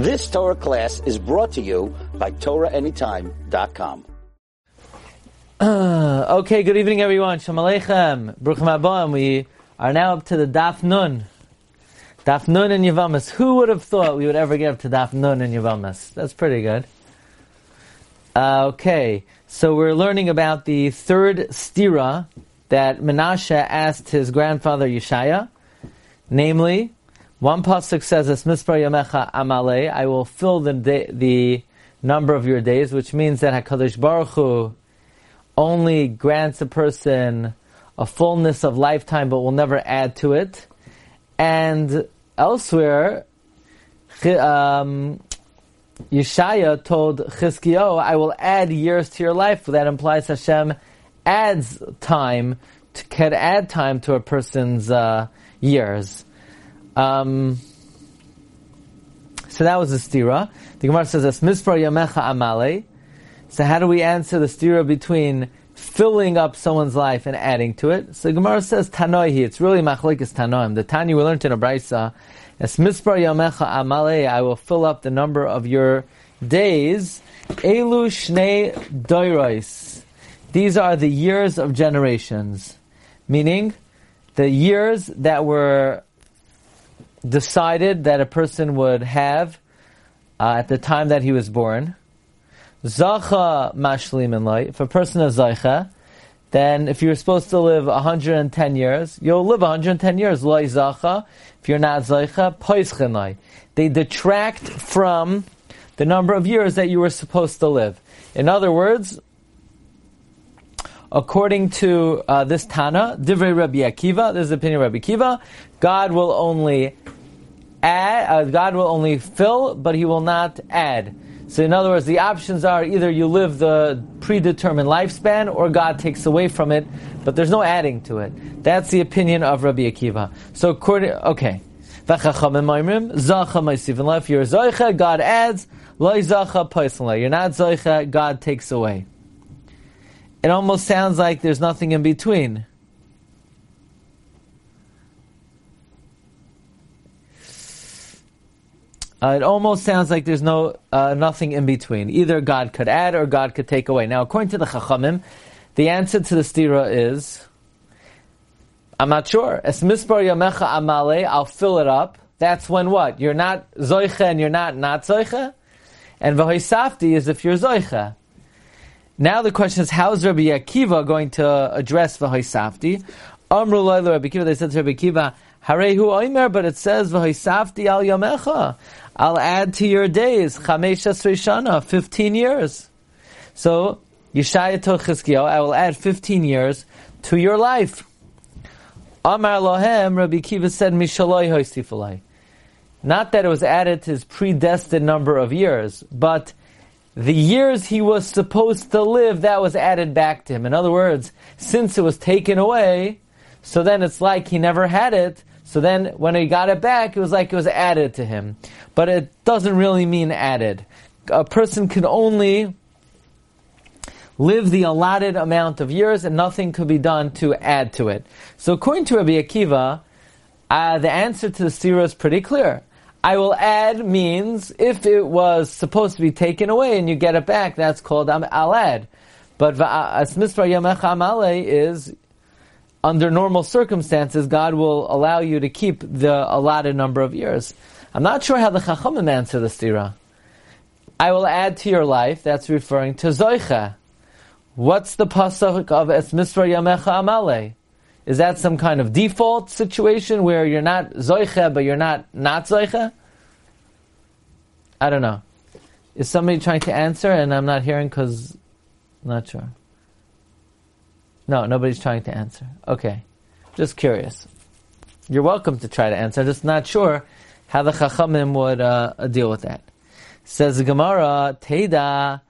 This Torah class is brought to you by TorahAnytime.com. Uh, okay, good evening everyone. Shalom Aleichem. Bruchim Abom. We are now up to the Daf Nun. Daf Nun and Yavamas. Who would have thought we would ever get up to Daf Nun and Yavamas? That's pretty good. Uh, okay, so we're learning about the third stira that Menashe asked his grandfather Yeshaya, namely, one pasuk says, "Es mispar yamecha amale." I will fill the day, the number of your days, which means that Hakadosh Baruch Hu only grants a person a fullness of lifetime, but will never add to it. And elsewhere, um, Yeshaya told Chizkiyahu, "I will add years to your life." That implies Hashem adds time to, can add time to a person's uh, years. Um, so that was the stira. The Gemara says, "Es mispar yamecha amale." So how do we answer the stira between filling up someone's life and adding to it? So Gemara says tanoihi. It's really machlekes tanoim. The tani we learned in a brisa, "Es mispar yamecha amale." I will fill up the number of your days. Elu shnei doiros. These are the years of generations, meaning the years that were decided that a person would have uh, at the time that he was born. Zacha mashlim in life. If a person is zaycha, then if you're supposed to live 110 years, you'll live 110 years. Loi zacha. If you're not zaycha, poischenai. They detract from the number of years that you were supposed to live. In other words, according to uh, this Tana, Divrei Rabbi Akiva, this is the opinion of Rabbi Akiva, God will only add, uh, God will only fill, but He will not add. So, in other words, the options are either you live the predetermined lifespan, or God takes away from it, but there's no adding to it. That's the opinion of Rabbi Akiva. So, according, okay. If you're Zoicha, God adds. You're not Zoicha, God takes away. It almost sounds like there's nothing in between. Uh, it almost sounds like there's no uh, nothing in between. Either God could add or God could take away. Now, according to the Chachamim, the answer to the stira is, I'm not sure. Es mispar yamecha amale, I'll fill it up. That's when what? You're not zoicha and you're not not zoicha? And v'hoisafti is if you're zoicha. Now the question is, how is Rabbi Akiva going to address v'hoisafti? Amru Rabbi Akiva, they said to Rabbi Akiva, Harehu Oimer, but it says v'hoisafti al yamecha. I'll add to your days, Chamesh Shana, 15 years. So, Yeshaya told I will add 15 years to your life. Amar Lohem, Rabbi Kiva said, Mishaloi hoistifalai. Not that it was added to his predestined number of years, but the years he was supposed to live, that was added back to him. In other words, since it was taken away, so then it's like he never had it, so then when he got it back, it was like it was added to him. But it doesn't really mean added. A person can only live the allotted amount of years and nothing could be done to add to it. So according to Rabbi Akiva, uh, the answer to the stira is pretty clear. I will add means if it was supposed to be taken away and you get it back, that's called I'll add. But Asmisra Yamecha Amale is under normal circumstances, God will allow you to keep the allotted number of years. I'm not sure how the Chachamim answer the stira. I will add to your life. That's referring to Zoicha. What's the pasuk of Es Misra Yamecha Amale? Is that some kind of default situation where you're not Zoicha but you're not not Zoicha? I don't know. Is somebody trying to answer and I'm not hearing because I'm not sure. No, nobody's trying to answer. Okay. Just curious. You're welcome to try to answer. I'm just not sure how the Chachamim would uh, deal with that. Says Gemara, Teda,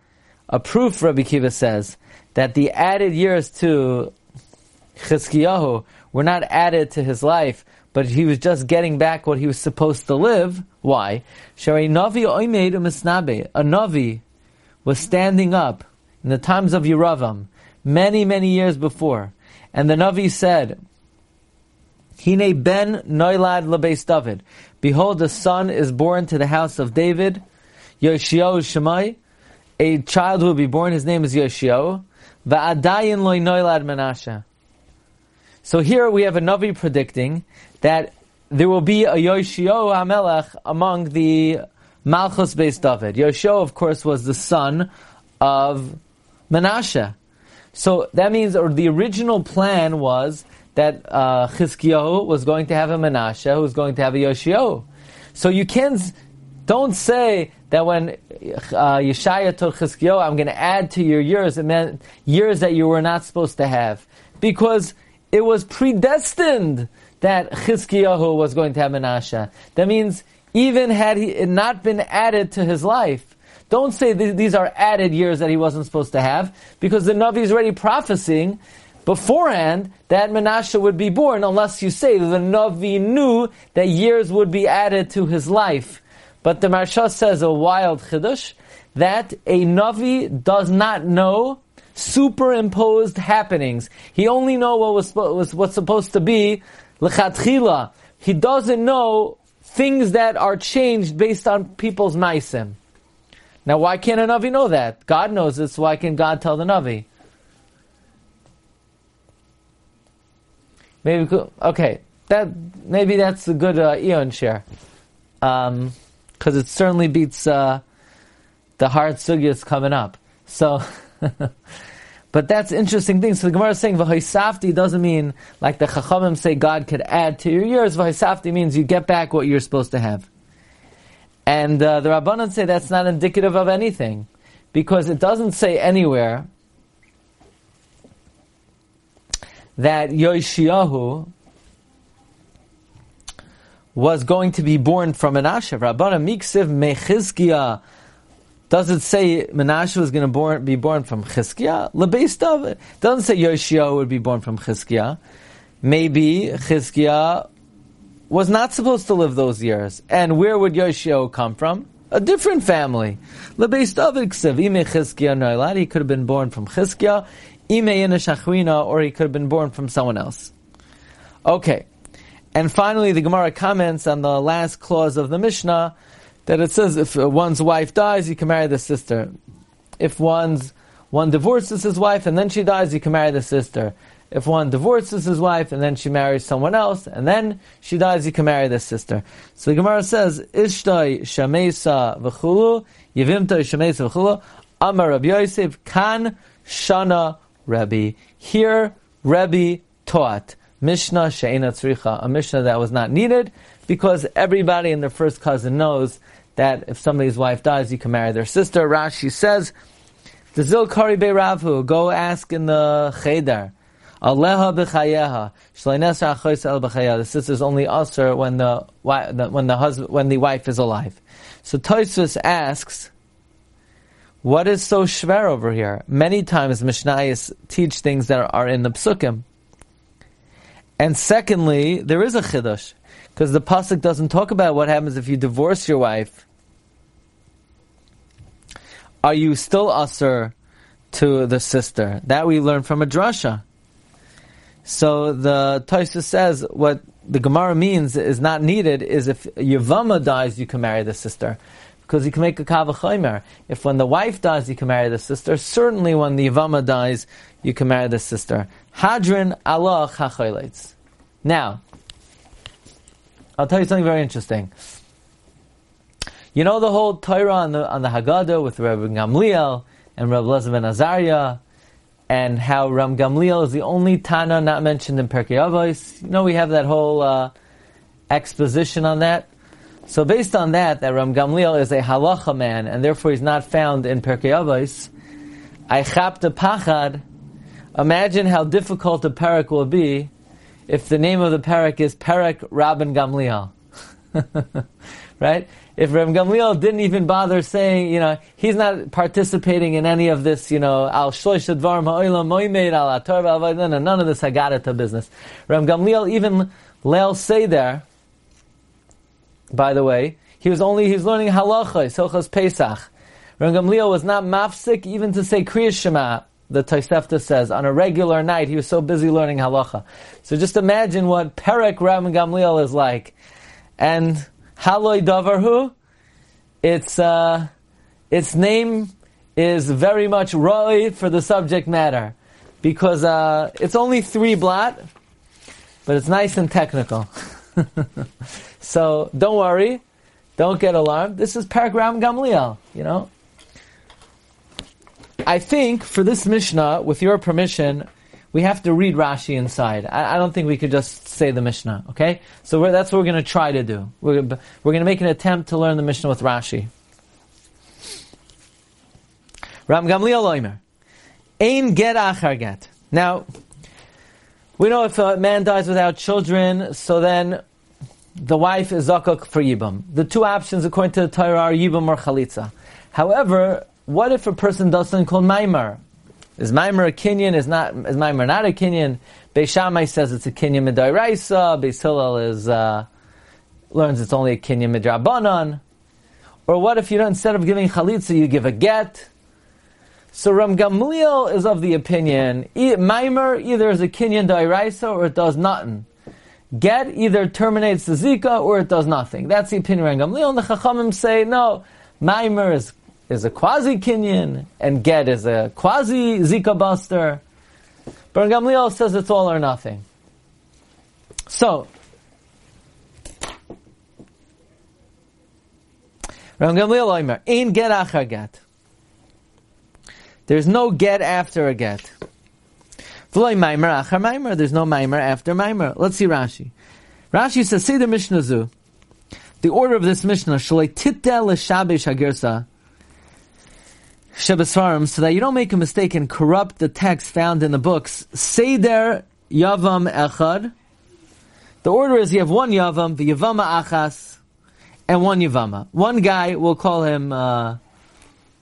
a proof, Rabbi Kiva says, that the added years to Chizkiyahu were not added to his life, but he was just getting back what he was supposed to live. Why? Shari Navi Oimed A Navi was standing up in the times of Yeravam, many, many years before. And the Navi said, Hine ben noilad lebeis David. Behold, the son is born to the house of David. Yoshio Shemai. A child will be born. His name is Yoshio. Va'adayin loy noilad Menashe. So here we have a Navi predicting that there will be a Yoshio Hamelech among the Malchus based David. Yoshio, of course, was the son of Menashe. So that means, or the original plan was that uh, Chizkiyahu was going to have a Menashe, who was going to have a Yoshio. So you can't, don't say that when uh, Yeshaya told Chizkiyahu, I'm going to add to your years, it meant years that you were not supposed to have. Because it was predestined that Chizkiyahu was going to have Menashe. That means even had he not been added to his life, don't say these are added years that he wasn't supposed to have, because the Navi is already prophesying beforehand that Menashe would be born, unless you say the Navi knew that years would be added to his life. But the Maharsha says a wild chiddush that a Navi does not know superimposed happenings. He only know what was, was what's supposed to be lechatchila. He doesn't know things that are changed based on people's maisim. Now, why can't a Navi know that? God knows this. Why can God tell the Navi? Maybe okay. That maybe that's a good uh, eon share, because um, it certainly beats uh, the hard sugyas coming up. So, but that's interesting thing. So the Gemara is saying v'hoisafti doesn't mean like the Chachamim say God could add to your years. V'hoisafti means you get back what you're supposed to have. And uh, the Rabbanan say that's not indicative of anything, because it doesn't say anywhere that Yoshiyahu was going to be born from Menashe. Rabbana Miksiv Mechizkiah. Does it say Menashe was going to born, be born from Chizkiah? Lebeis It doesn't say Yoshiyahu would be born from Chizkiah. Maybe Chizkiah was not supposed to live those years. And where would Yoshio come from? A different family. Lebeis David Ksiv, Ime Chizkiah Noilad, he could have been born from Chizkiah, Ime Shachrina, or he could have been born from someone else. Okay. And finally, the Gemara comments on the last clause of the Mishnah that it says if uh, one's wife dies, you can marry the sister. If one's one divorces his wife and then she dies, you can marry the sister if one divorces his wife and then she marries someone else and then she dies, you can marry the sister. So the Gemara says, Ishtai Shamesa v'chulu, Yevimta Shamesa v'chulu, Amar Rabbi Yosef, Kan Shana Rabbi. Here, Rabbi taught. Mishnah She'ena Tzricha, a Mishnah that was not needed, because everybody in their first cousin knows that if somebody's wife dies, you can marry their sister. Rashi says, the Zilkari Ravu, go ask in the Cheder. Aleha b'chayeha. Shleinesra achois el b'chayeha. The sister's only usher when the, when the husband, when the wife is alive. So Toysus asks, what is so shver over here? Many times Mishnayos teach things that are in the psukim. And secondly, there is a chiddush. Because the pasuk doesn't talk about what happens if you divorce your wife. Are you still usher to the sister? That we learn from a drasha. So the Taisa says what the Gemara means is not needed is if Yavama dies, you can marry the sister. Because you can make a kavachaymer. If when the wife dies, you can marry the sister. Certainly when the Yavama dies, you can marry the sister. Hadrin Allah chachayleitz. Now, I'll tell you something very interesting. You know the whole Torah on the, on the Haggadah with Rabbi Gamliel and Rabbi Lezer ben Azariah and how Ram Gamliel is the only Tana not mentioned in Pirkei Avos. You know, we have that whole uh, exposition on that. So based on that, that Ram Gamliel is a halacha man, and therefore he's not found in Pirkei Avos, I chapta pachad. Imagine how difficult a parak will be if the name of the parak is Parak Rabban Gamliel. right? if Reb Gamliel didn't even bother saying, you know, he's not participating in any of this, you know, al shlosh dvarim ha'olam moimed al ator none of this Haggadah business. Reb Gamliel even Leil say there, by the way, he was only, he was learning halacha, Sochas Pesach. Reb Gamliel was not mafsik even to say Kriya Shema the Tosefta says, on a regular night, he was so busy learning halacha. So just imagine what Perek Ram Gamliel is like. And Haloi Davarhu, its, uh, its name is very much Roy for the subject matter. Because uh, it's only three blot, but it's nice and technical. so don't worry, don't get alarmed. This is Perek Ram Gamliel, you know. I think for this Mishnah, with your permission, we have to read Rashi inside. I, I don't think we could just say the Mishnah, okay? So that's what we're going to try to do. We're, we're going to make an attempt to learn the Mishnah with Rashi. Ram Gamliel Oimer. Ein get achar get. Now, we know if a man dies without children, so then the wife is zakuk for yibam. The two options, according to the Torah, are yibam or chalitza. However, what if a person does something called maimer? Is maimer a kinyan? Is not? Is maimer not a kinyan? Beishamai says it's a kinyan midairaisa. Beis Hillel is uh, learns it's only a kinyan midrabanan. Or what if you don't, instead of giving chalitza, you give a get? So Ram Gamliel is of the opinion, Maimer either is a Kinyan Dairaisa or it does nothing. Get either terminates the Zika or it does nothing. That's the opinion of Ram Gamliel. And the Chachamim say, no, Maimer is, is a quasi Kinyan and Get is a quasi Zika buster. Ram Gamliel says it's all or nothing. So, Ram Gamliel Oimer, Ein Get Achar Get. There's no get after a get. There's no maimer after maimer. Let's see Rashi. Rashi says, say the Mishnah Zu. The order of this Mishnah, shalei titel l'shabesh hagirsa, Shebesfarim, so that you don't make a mistake and corrupt the text found in the books. Seder Yavam Echad. The order is you have one Yavam, the Yavama Achas, and one Yavama. One guy, we'll call him uh,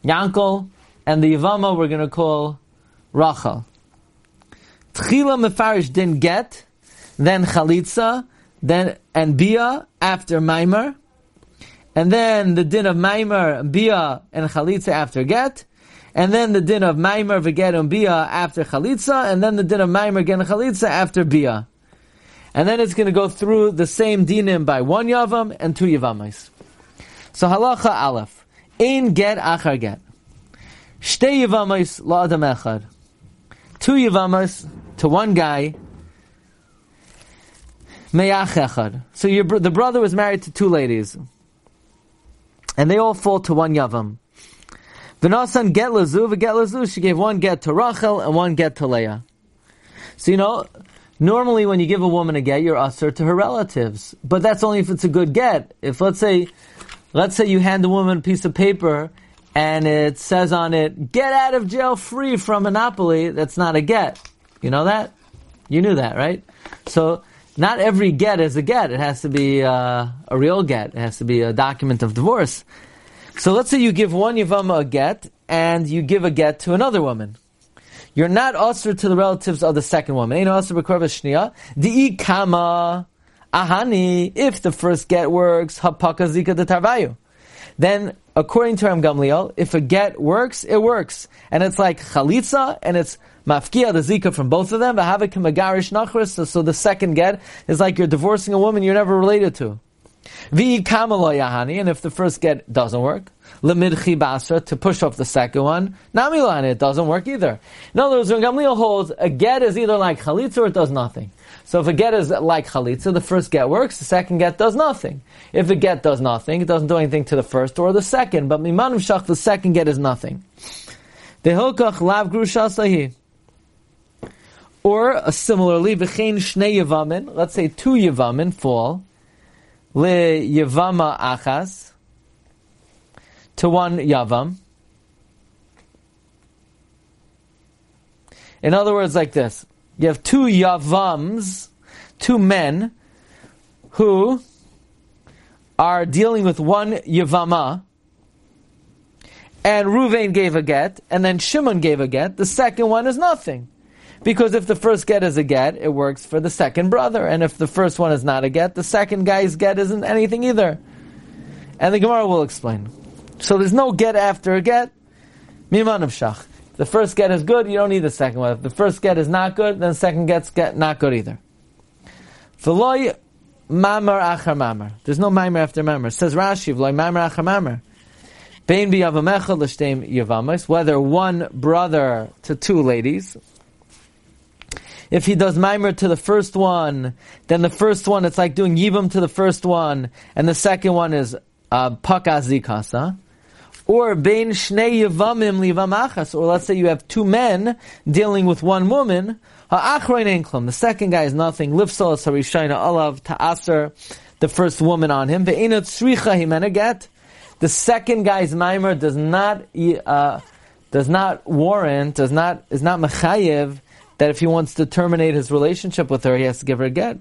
Yankel, and the Yavama we're going to call Rachel. Tchila Mefarish didn't get, then Chalitza, then and Bia after Maimer, and then the din of Maimer, Bia, and Chalitza after get, and then the din of Maimer, Veget, and Bia after Chalitza, and then the din of Maimer, Get, Chalitza after Bia. And then it's going to go through the same dinim by one Yavam and two Yavamais. So halacha aleph. Ein get achar get. Shtei Yavamas la'adam echad. Two Yavamas to one guy. Meyach echad. So your, the brother was married to two ladies. And they all fall to one Yavam. V'nasan get lazu, v'get lazu. She gave one get to Rachel and one get to Leah. So you know, normally when you give a woman a get, you're usher to her relatives. But that's only if it's a good get. If let's say, let's say you hand a woman a piece of paper and it says on it, get out of jail free from Monopoly, that's not a get. You know that? You knew that, right? So, not every get is a get. It has to be uh, a real get. It has to be a document of divorce. So let's say you give one Yavama a get, and you give a get to another woman. You're not usher to the relatives of the second woman. Ain't usher shnia. Kama ahani. If the first get works, hapaka zika de tarvayu. Then according to Ram Gamliel, if a get works, it works. And it's like chalitza, and it's mafkia, the zika from both of them, magarish nachris, so the second get is like you're divorcing a woman you're never related to. Vi yahani, and if the first get doesn't work, lemidchi basra, to push off the second one, namilani, it doesn't work either. In other words, Ram Gamliel holds, a get is either like chalitza or it does nothing. So if a get is like chalitza, the first get works, the second get does nothing. If a get does nothing, it doesn't do anything to the first or the second, but miman shach, the second get is nothing. The hilkach lav grushasahi. Or uh, similarly, v'chein shnei yavamin, let's say two yavamin fall, le yavama achas, to one yavam. In other words, like this. You have two Yavams, two men, who are dealing with one Yavama, and Ruvain gave a get, and then Shimon gave a get. The second one is nothing. Because if the first get is a get, it works for the second brother. And if the first one is not a get, the second guy's get isn't anything either. And the Gemara will explain. So there's no get after a get. Miman of Shach. the first get is good, you don't need the second one. If the first get is not good, then the second get's get not good either. V'loy mamar achar mamar. There's no mamar after mamar. Says Rashi, v'loy mamar achar mamar. Bein b'yavamecha l'shteim yavamas. Whether one brother to two ladies. If he does mimer to the first one, then the first one, it's like doing yivam to the first one, and the second one is uh, pakazikasa. Or bein shnei yavamim livamachas. Or let's say you have two men dealing with one woman. Ha'achrein enklum. The second guy is nothing. Lifsal sarishayna alav ta'aser. The first woman on him. Ve'inat sricha himenaget. The second guy's mimer does not, uh, does not warrant, does not, is not mechayev that if he wants to terminate his relationship with her, he has to give her a get.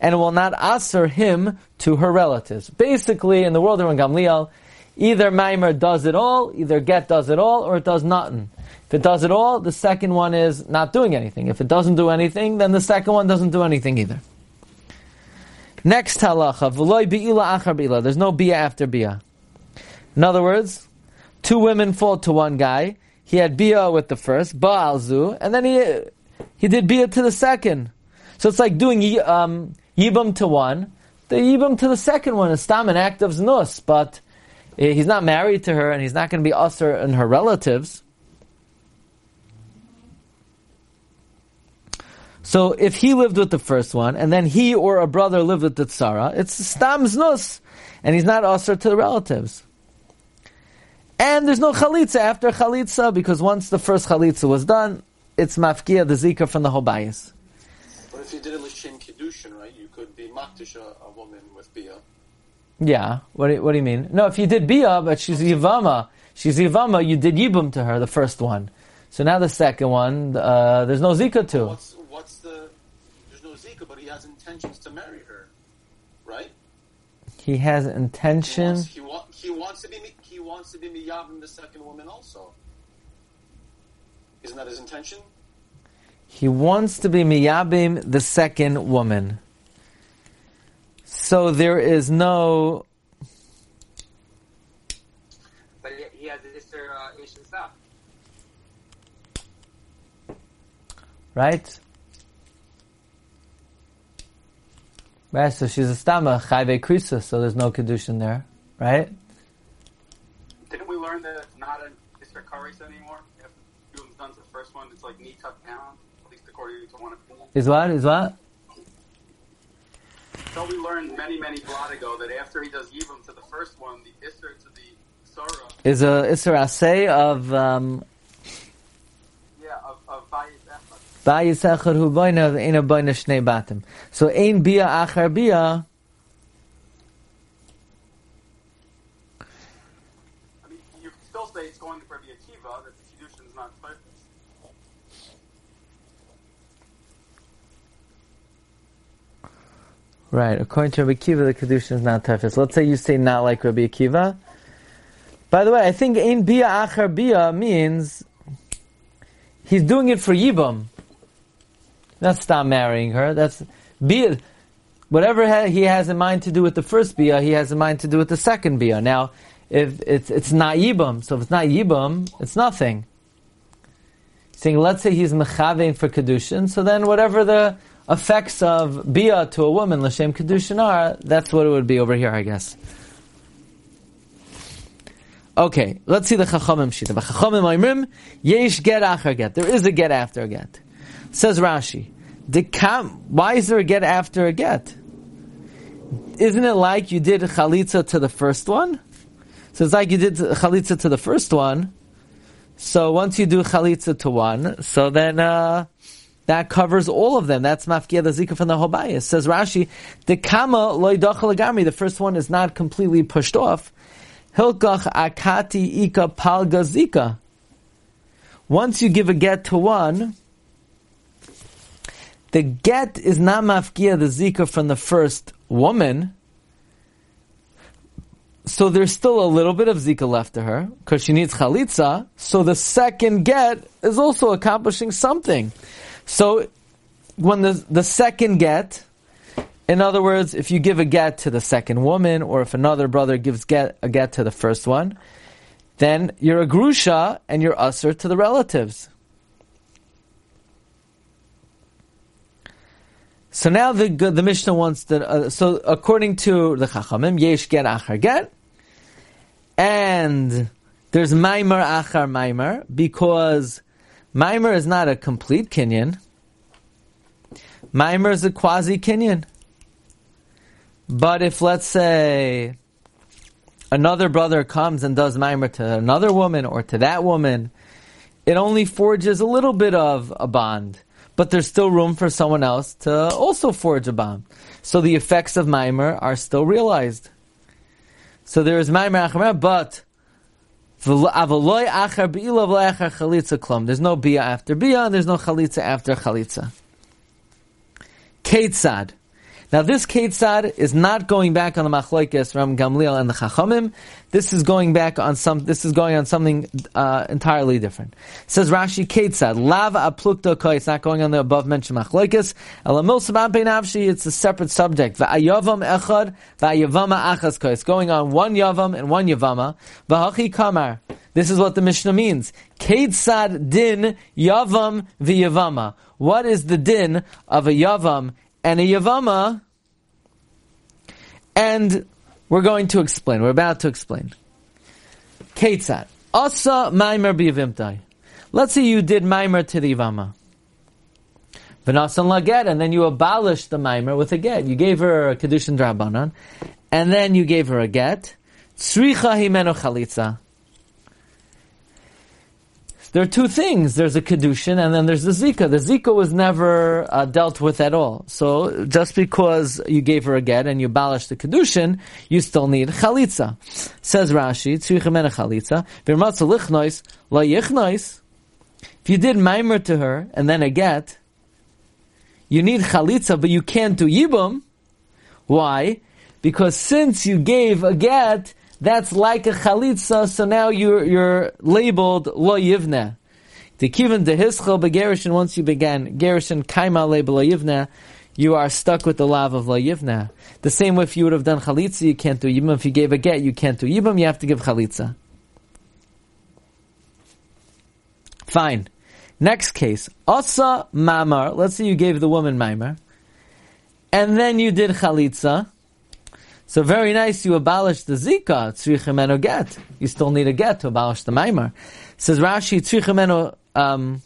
And it will not answer him to her relatives. Basically, in the world of Gamliel, either Maimer does it all, either get does it all, or it does nothing. If it does it all, the second one is not doing anything. If it doesn't do anything, then the second one doesn't do anything either. Next halacha, v'loy bi'ila achar bi'ila. There's no bia after bia. In other words, two women fall to one guy. He had bia with the first, ba'alzu, and then he he did bia to the second. So it's like doing um, yibam to one. The yibam to the second one is stam an act of znus, but Eh, he's not married to her, and he's not going to be usher and her relatives. So if he lived with the first one, and then he or a brother lived with the tzara, it's stam znus, and he's not usher to the relatives. And there's no chalitza after chalitza, because once the first chalitza was done, it's mafkia, the zika from the bias. But if you did it l'shem kiddushin, right, you could be makdish a, a woman with bia. Yeah. What do, what do you mean? No, if you did bia, but she's yivama, she's yivama, you did yibum to her, the first one. So now the second one, uh, there's no zika to. What's, what's the? There's no zika, but he has intentions to marry her, right? He has He intention. wants, he, wa- he wants to be he wants to be miyavim the second woman also. Isn't that his intention? He wants to be miyabim, the second woman. So there is no. But he, has this uh, Asian stuff. Right? Right, so she's a stama, chayve krisa, so there's no kedushin there, right? Didn't we learn that it's not an Isra Kares anymore? If was done the first one, it's like knee tucked down, at least according to one opinion. Is what? Is what? So we learned many, many blot ago that after he does Yibam to the first one, the Isra to the Sarah, Is a isser asay of um, yeah, of, of Bayis Echad. bayis echad hu boina ina boina shnei batim. So ein bia achar bia. I mean, you could still say it's going for the Akiva, that the Kiddushin is not perfect. Right, according to Rabbi Akiva, the kedushin is not tefis. Let's say you say not like Rabbi Akiva. By the way, I think ein bia achar bia means he's doing it for yibam. That's not marrying her. That's bia. Whatever he has in mind to do with the first bia, he has in mind to do with the second bia. Now, if it's it's not yibam, so if it's not yibam, it's nothing. Saying, let's say he's mechavein for kedushin, so then whatever the effects of bia to a woman l'shem kedushin are, that's what it would be over here, I guess. Okay, let's see the chachamim shita. Chachamim oimrim yesh get achar get. There is a get after a get. Says Rashi, the kam. Why is there a get after a get? Isn't it like you did chalitza to the first one? So it's like you did chalitza to the first one. So once you do chalitza to one, so then uh, that covers all of them. That's mafkia the zika from the hobayis. Says Rashi, the kama loy. The first one is not completely pushed off. Hilkach akati ika palga zika. Once you give a get to one, the get is not mafkia the zika from the first woman. So there's still a little bit of zika left to her because she needs chalitza. So the second get is also accomplishing something. So when the the second get, in other words, if you give a get to the second woman, or if another brother gives get a get to the first one, then you're a grusha and you're usher to the relatives. So now the the Mishnah wants that. Uh, so according to the Chachamim, yesh get achar get, and there's maimer achar maimer because maimer is not a complete Kinyan. Maimer is a quasi Kinyan. But if let's say another brother comes and does maimer to another woman or to that woman, it only forges a little bit of a bond but there's still room for someone else to also forge a bond. So the effects of Maimer are still realized. So there is Achar, but there's no Bia after Bia, and there's no Chalitza after Chalitza. Ketzad. Now this Ketzad is not going back on the Machloikes Ram Gamliel and the Chachamim. This is going back on some. This is going on something uh, entirely different. It says Rashi Ketzad Lava Aplukta Koi. It's not going on the above mentioned Machloikes. Elamil Sabam Nafshi. It's a separate subject. Va'ayavam Echad Va'ayavama Achas Koi. It's going on one Yavam and one Yavama. V'hachi Kamar. This is what the Mishnah means. Ketzad din Yavam v'Yavama. What is the din of a Yavam and a Yavama, and we're going to explain. We're about to explain. Ketzat. Asa Maimer b'Yavimtai. Let's say you did Maimer to the Yavama. V'nasan laget, and then you abolished the Maimer with a get. You gave her a Kedushin Drabanan, and then you gave her a get. Tzricha himeno chalitza there are two things. There's a kedushin, and then there's the zika. The zika was never uh, dealt with at all. So just because you gave her a get and you abolished the kedushin, you still need chalitza. Says Rashi, tzrichemena chalitza. V'irmatza. If you did maimer to her and then a get, you need chalitza, but you can't do yibum. Why? Because since you gave a get, that's like a chalitza, so now you're, you're labeled lo yivne. The kivin de hischel begerishin, once you began gerishin kaima label lo yivne, you are stuck with the lav of lo yivne. The same way if you would have done chalitza, you can't do yibam. If you gave a get, you can't do yibam, you have to give chalitza. Fine. Next case. Asa mamar. Let's say you gave the woman mamar. And then you did chalitza. So very nice, you abolish the zika, tzrichem get. You still need a get to abolish the maimar. Says Rashi, tzrichem um,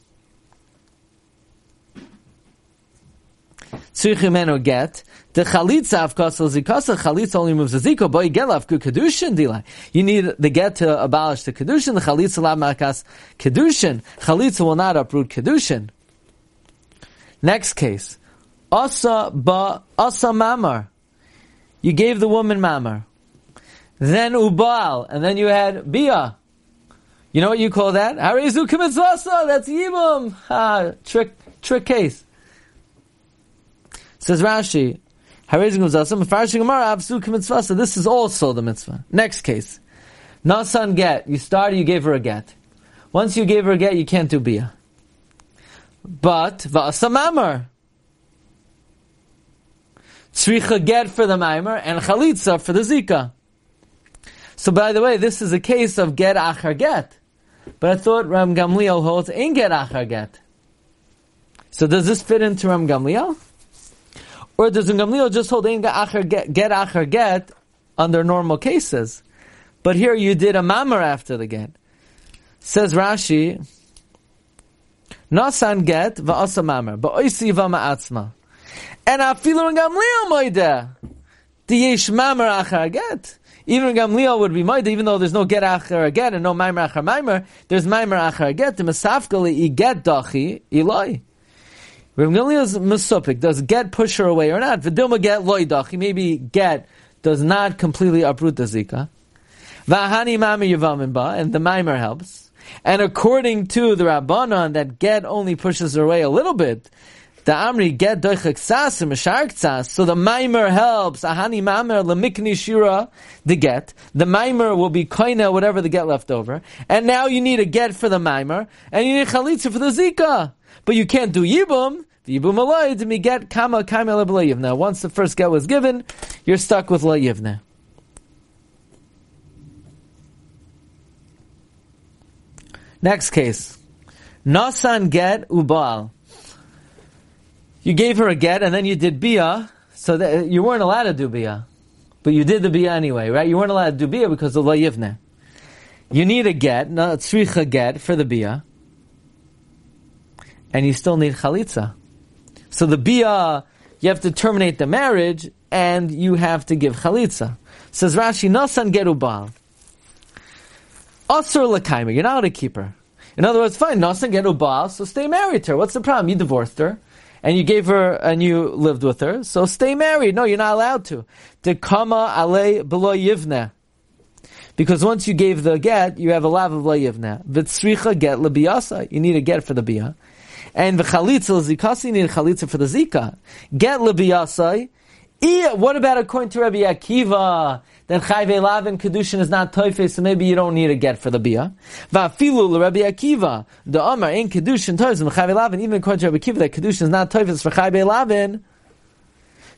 tzrichem get. The chalitza of kasel zikasa, chalitza only moves the zika, boy gelaf ku kedushin dila. You need the get to abolish the kedushin, the chalitza la makas kedushin. Chalitza will not uproot kedushin. Next case. Asa ba, asa mamar you gave the woman mamar. Then ubal, and then you had bia. You know what you call that? Harizu kimitzvasa. That's yibum. Ha, trick, trick case. Says Rashi. Harizu kimitzvasa. Mefarshing gemara absu kimitzvasa. This is also the mitzvah. Next case. Nasan get. You started. You gave her a get. Once you gave her a get, you can't do bia. But va'asamamar. Tzricha get for the Maimer and Chalitza for the Zika. So by the way, this is a case of get achar get. But I thought Ram Gamliel holds in get achar get. So does this fit into Ram Gamliel? Or does Ram Gamliel just hold in get achar get, get achar get under normal cases? But here you did a mamar after the get. Says Rashi, Nasan get va'asa mamar, ba'oisi vama atzma. And afilu and Gamliel moide. The yesh mamar achar get. Even Gamliel would be moide, even though there's no get achar get and no maimer achar maimer, there's maimer achar get. The mesafkali i get dachi iloi. Rav Gamliel's mesupik, does get push her away or not? V'dilma get loy dachi, maybe get does not completely uproot the zika. V'ahani mami yavamin ba, and the maimer helps. And according to the Rabbanon, that get only pushes her away a little bit. The Amri get doichek sas and So the mimer helps. Ahani Maimer lemikni shira the get. The mimer will be koina whatever the get left over. And now you need a get for the mimer and you need chalitza for the zika. But you can't do yibum. The yibum aloyd me get kama kama Now once the first get was given, you're stuck with la yivna. Next case. Nasan get ubal. You gave her a get and then you did bia, so that you weren't allowed to do bia. But you did the bia anyway, right? You weren't allowed to do bia because of la yivne. You need a get, not tzricha get for the bia. And you still need chalitza. So the bia, you have to terminate the marriage and you have to give chalitza. Says Rashi, nasan get ubal. Asur l'kaimer, you're not a keeper. In other words, fine, nasan get ubal, so stay married to her. What's the problem? You divorced her and you gave her and you lived with her, so stay married. No, you're not allowed to. Dekama ale below yivne. Because once you gave the get, you have a lav of la yivne. V'tzricha get lebiyasa. You need a get for the bia. And v'chalitza zikasi, you need a chalitza for the zika. Get lebiyasa. What about according to Rabbi Akiva? Then chayve lav and kedushin is not toife, so maybe you don't need a get for the bia. Va'afilu Rabbi Akiva, the Amar in kedushin toives and chayve lavin. Even according to Rabbi Akiva, that kedushin is not toife for chayve lavin.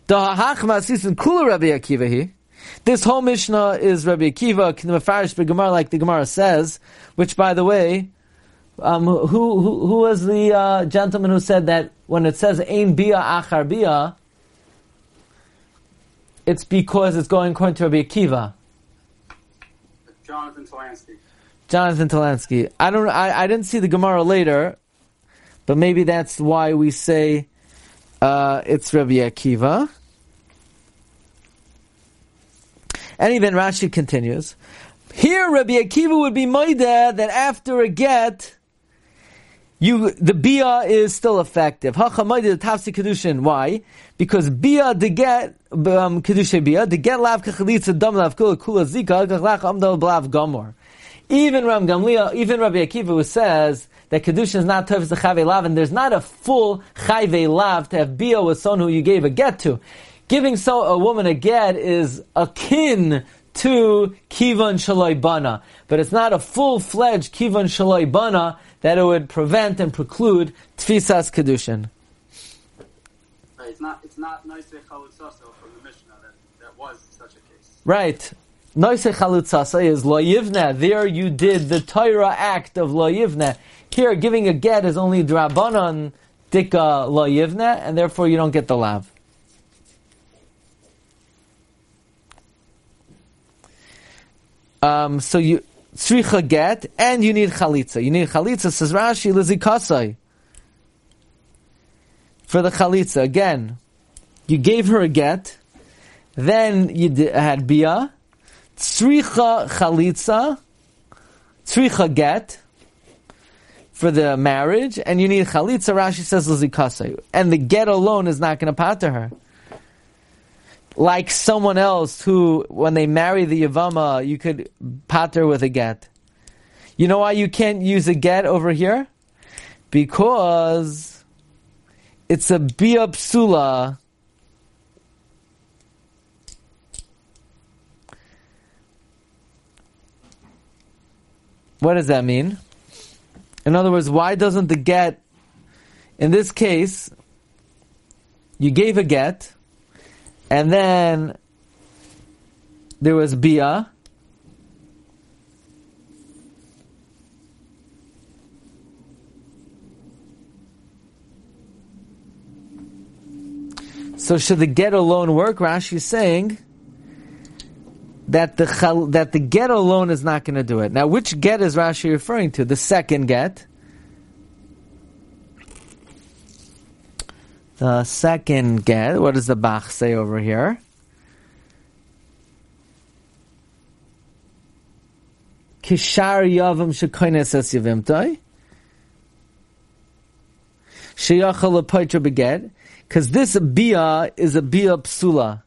The hachma sisin kula Rabbi Akiva here. This whole Mishnah is Rabbi Akiva, Mefarish Gemara, like the Gemara says, which, by the way, um, who, who, who was the uh, gentleman who said that when it says Ein Bia Achar Bia, it's because it's going according to Rabbi Akiva. Jonathan Talansky. Jonathan Talansky. I don't. I, I didn't see the Gemara later, but maybe that's why we say uh, it's Rabbi Akiva. And even Rashi continues. Here, Rabbi Akiva would be moida that after a get, you the bia is still effective. Hacha moida tafsi kedushin. Why? Because bia the get um, bia the get lav kachalitza dam lav kula kula zika kachlach amdal blav gomor. Even Ram Gamliel, even Rabbi Akiva who says that kedushin is not tofes the chayve lav, and there's not a full chayve lav to have bia with someone who you gave a get to. Giving so a woman a get is akin to kivan shaloi bana, but it's not a full-fledged kivan shaloi bana that it would prevent and preclude tfisas kedushin. Right, it's not it's not chalutzaso from the Mishnah that, that was such a case. Right. Noise chalutzasa is lo yivna. There you did the Torah act of lo yivna. Here, giving a get is only drabanan dika lo yivna, and therefore you don't get the lav. Um, so you tzricha get, and you need chalitza. You need chalitza, says Rashi, lizikasai. For the chalitza, again, you gave her a get, then you had bia, tzricha chalitza, tzricha get, for the marriage, and you need chalitza, Rashi says lizikasai. And the get alone is not going to pater her like someone else who, when they marry the Yavama, you could pater with a get. You know why you can't use a get over here? Because it's a bia. What does that mean? In other words, why doesn't the get, in this case, you gave a get, and then there was Bia. So should the get alone work? Rashi is saying that the that the get alone is not going to do it. Now, which get is Rashi referring to? The second get. The second get, what does the Bach say over here? Kishar yavam shekoines es. Sheyachal beget. Because this bia is a bia psula.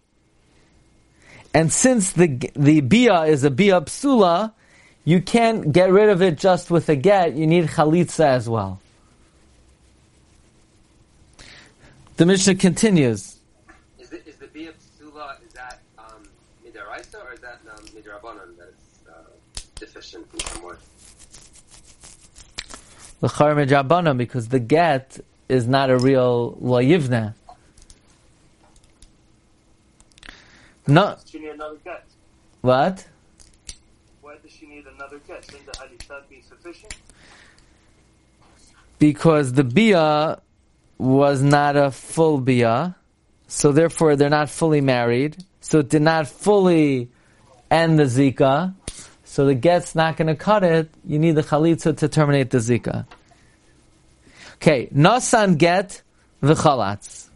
And since the the bia is a bia psula, you can't get rid of it just with a get. You need chalitza as well. The Mishnah continues. Is the, is the Bia Psula, is that um, Midaraisa or is that um, Midarabanan that's uh, deficient in some way? L'char medrabana, because the get is not a real layivna. No, Do you need another get? what? Why does she need another get? Shouldn't the halitza be sufficient? because the bia was not a full bia, so therefore they're not fully married. So it did not fully end the zika. So the get's not going to cut it. You need the chalitza to terminate the zika. Okay, nasan get the v'chalatz.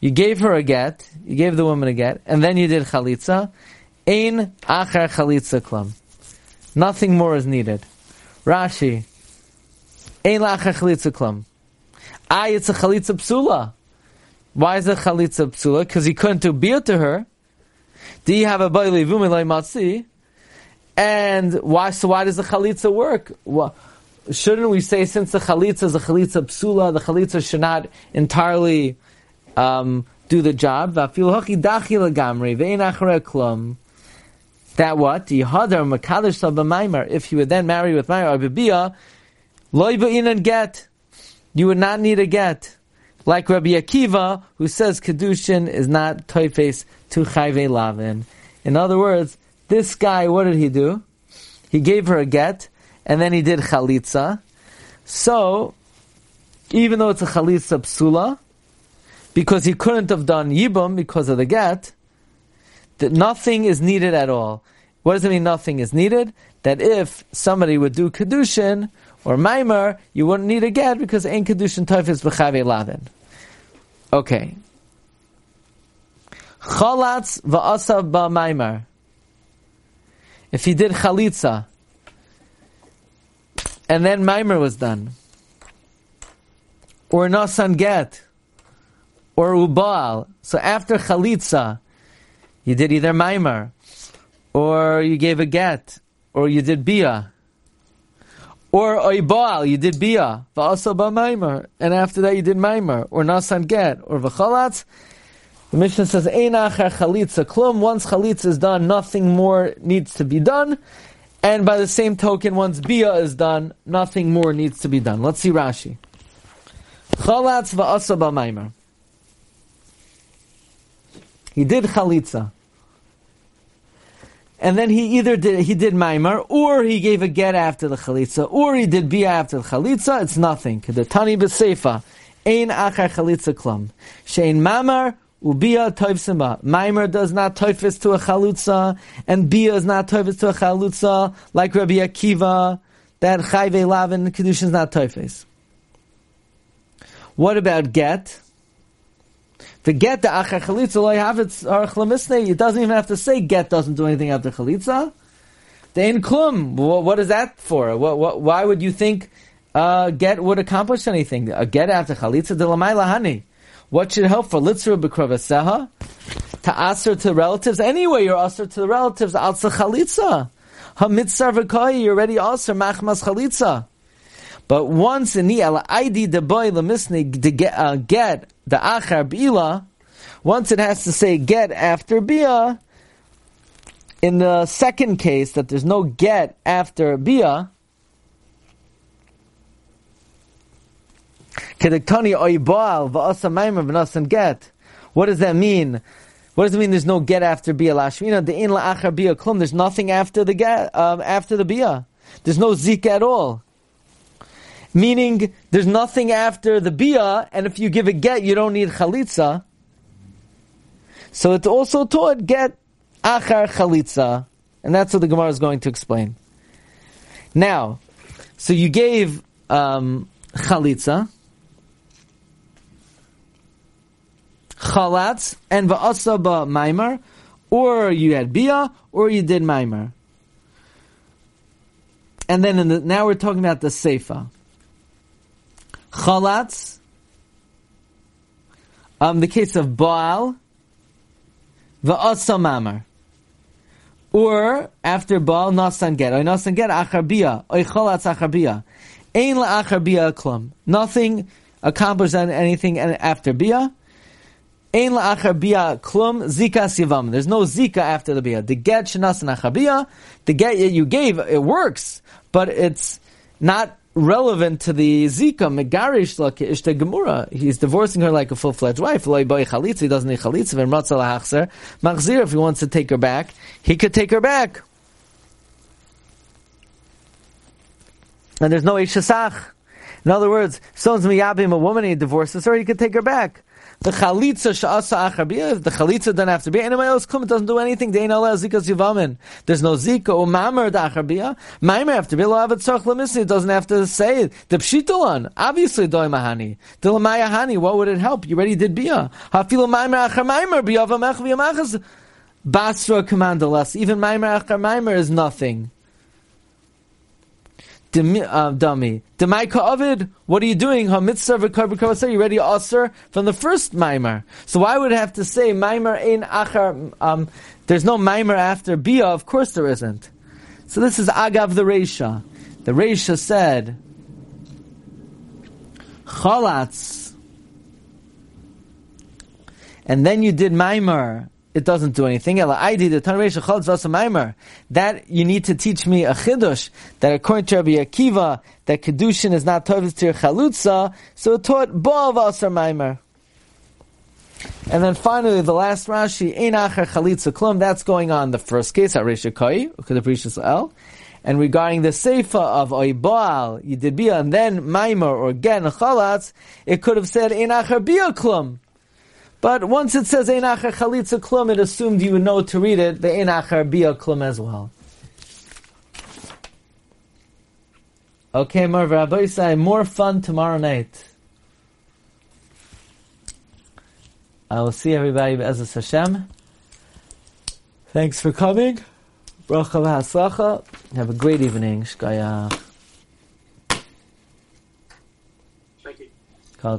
You gave her a get. You gave the woman a get, and then you did chalitza. Ein achar chalitza klam. Nothing more is needed. Rashi. Ein lachar chalitza klam. Ah, it's a chalitza psula. Why is it chalitza psula? Because he couldn't do bia to her. Do you have a baili vumilai matzi? And why? So why does the chalitza work? Well, shouldn't we say since the chalitza is a chalitza psula, the chalitza should not entirely um, do the job? That what? If he would then marry with maimer or bibia, loy get. You would not need a get. Like Rabbi Akiva, who says kedushin is not toifes to chayve lavin. In other words, this guy, what did he do? He gave her a get, and then he did chalitza. So, even though it's a chalitza psula, because he couldn't have done yibum because of the get, that nothing is needed at all. What does it mean nothing is needed? That if somebody would do kedushin or maimer, you wouldn't need a get because ain't kedushin toifes b'chave lavin. Okay. Chalatz va'asav ba'maimer. If he did chalitza, and then maimer was done, or nasan get, or ubal. So after chalitza, you did either maimer, or you gave a get, or you did bia, or oibal, you did bia, also ba maimer, and after that you did maimer, or nasan get, or v'chalatz. The Mishnah says, Ein achar chalitza klum. Once chalitza is done, nothing more needs to be done. And by the same token, once bia is done, nothing more needs to be done. Let's see Rashi. Chalatz va'asa b'maimer. He did chalitza. And then he either did he did maimer, or he gave a get after the chalitza, or he did bia after the chalitza. It's nothing. Kedetani b'seifa, ein achar chalitza klum, shein mamar ubia toivsima. Maimer does not toifis to a chalutza, and bia is not toifis to a chalutza, like Rabbi Akiva. That chayve lavin kedushin is not toifis. What about get? The get the achar chalitza, have its arachlamisne. It doesn't even have to say get doesn't do anything after chalitza. The in klum, what, is that for? What, what, why would you think uh, get would accomplish anything? A get after chalitza de lamay lahani. What should help for litzra b'kravaseha? To aser to relatives. Anyway, you're aser to the relatives. Alza chalitza. Hamitzar v'koyi, you're already aser machmas chalitza. But once in the ID the boy lemisni to get uh, get the achar bila, once it has to say get after bia, in the second case that there's no get after bia, kedektani oibal va'asa maimer v'nasan get. What does that mean? What does it mean? There's no get after bia lashmina. The in la'achar bia klum. There's nothing after the get um, after the bia. There's no zik at all meaning there's nothing after the bia, and if you give a get, you don't need chalitza. So it's also taught get achar chalitza, and that's what the Gemara is going to explain. Now, so you gave um, chalitza, chalatz, and va'asa ba maimar, or you had bia, or you did maimar. And then the, now we're talking about the seifa chalatz, um, the case of Baal, va'asa mamar. Or, after Baal, nasan get. Or nasan get achar bia. Or chalatz achar bia. Ein la achar bia klum. Nothing accomplished anything after bia. Ein la bia klum zika sivam. There's no zika after the bia. The get shenasan achar bia, the get you gave, it works, but it's not relevant to the Zika, Megarish Lakish the Gemura. He's divorcing her like a full fledged wife. Loi boy chalitz, he doesn't need chalitz, and Matzalahachser. Machzir, if he wants to take her back, he could take her back. And there's no Ishasach. In other words, someone's miyabim a woman, he divorces her, he could take her back. The chalitza sha'asa if the chalitza doesn't have to be, anybody else come, it doesn't do anything, they ain't allowed zika zivamin. There's no zika or mamer achar bia. Maimer have to be, lo avet tzarch lemisi, it doesn't have to say it. The pshitalan, obviously doi mahani. The lamaya what would it help? You already did bia. Hafilo maimer achar maimer, bia v'amech v'yamachas. Basra commandalas, even maimer achar maimer is nothing. Uh, dummy. Demaika Ovid, what are you doing? Ha-mitzvah v'kar you ready Osir from the first Maimer. So why would it have to say Maimer ein achar, um, there's no Maimer after Bia? Of course there isn't. So this is Agav the Reisha. The Reisha said, Chalatz, and then you did Maimer, it doesn't do anything. That you need to teach me a chidush that according to Rabbi Akiva that kedushin is not tovus to your chalutza, so it taught ba'av asar maimer. And then finally, the last Rashi, ein acher chalitza klum. That's going on the first case, Arisha Koi, Ukadeprishas El. And regarding the seifa of oibaal, you did bia, and then maimer or gen chalatz, it could have said ein acher bia klum. But once it says Einacher Chalitza Klum, it assumed you would know to read it, the Einacher Bia Klum as well. Okay, Marv Rabbi more fun tomorrow night. I will see everybody Be'ezus Hashem. Thanks for coming. Bracha v'haslacha. Have a great evening. Shkaya. Thank you. Call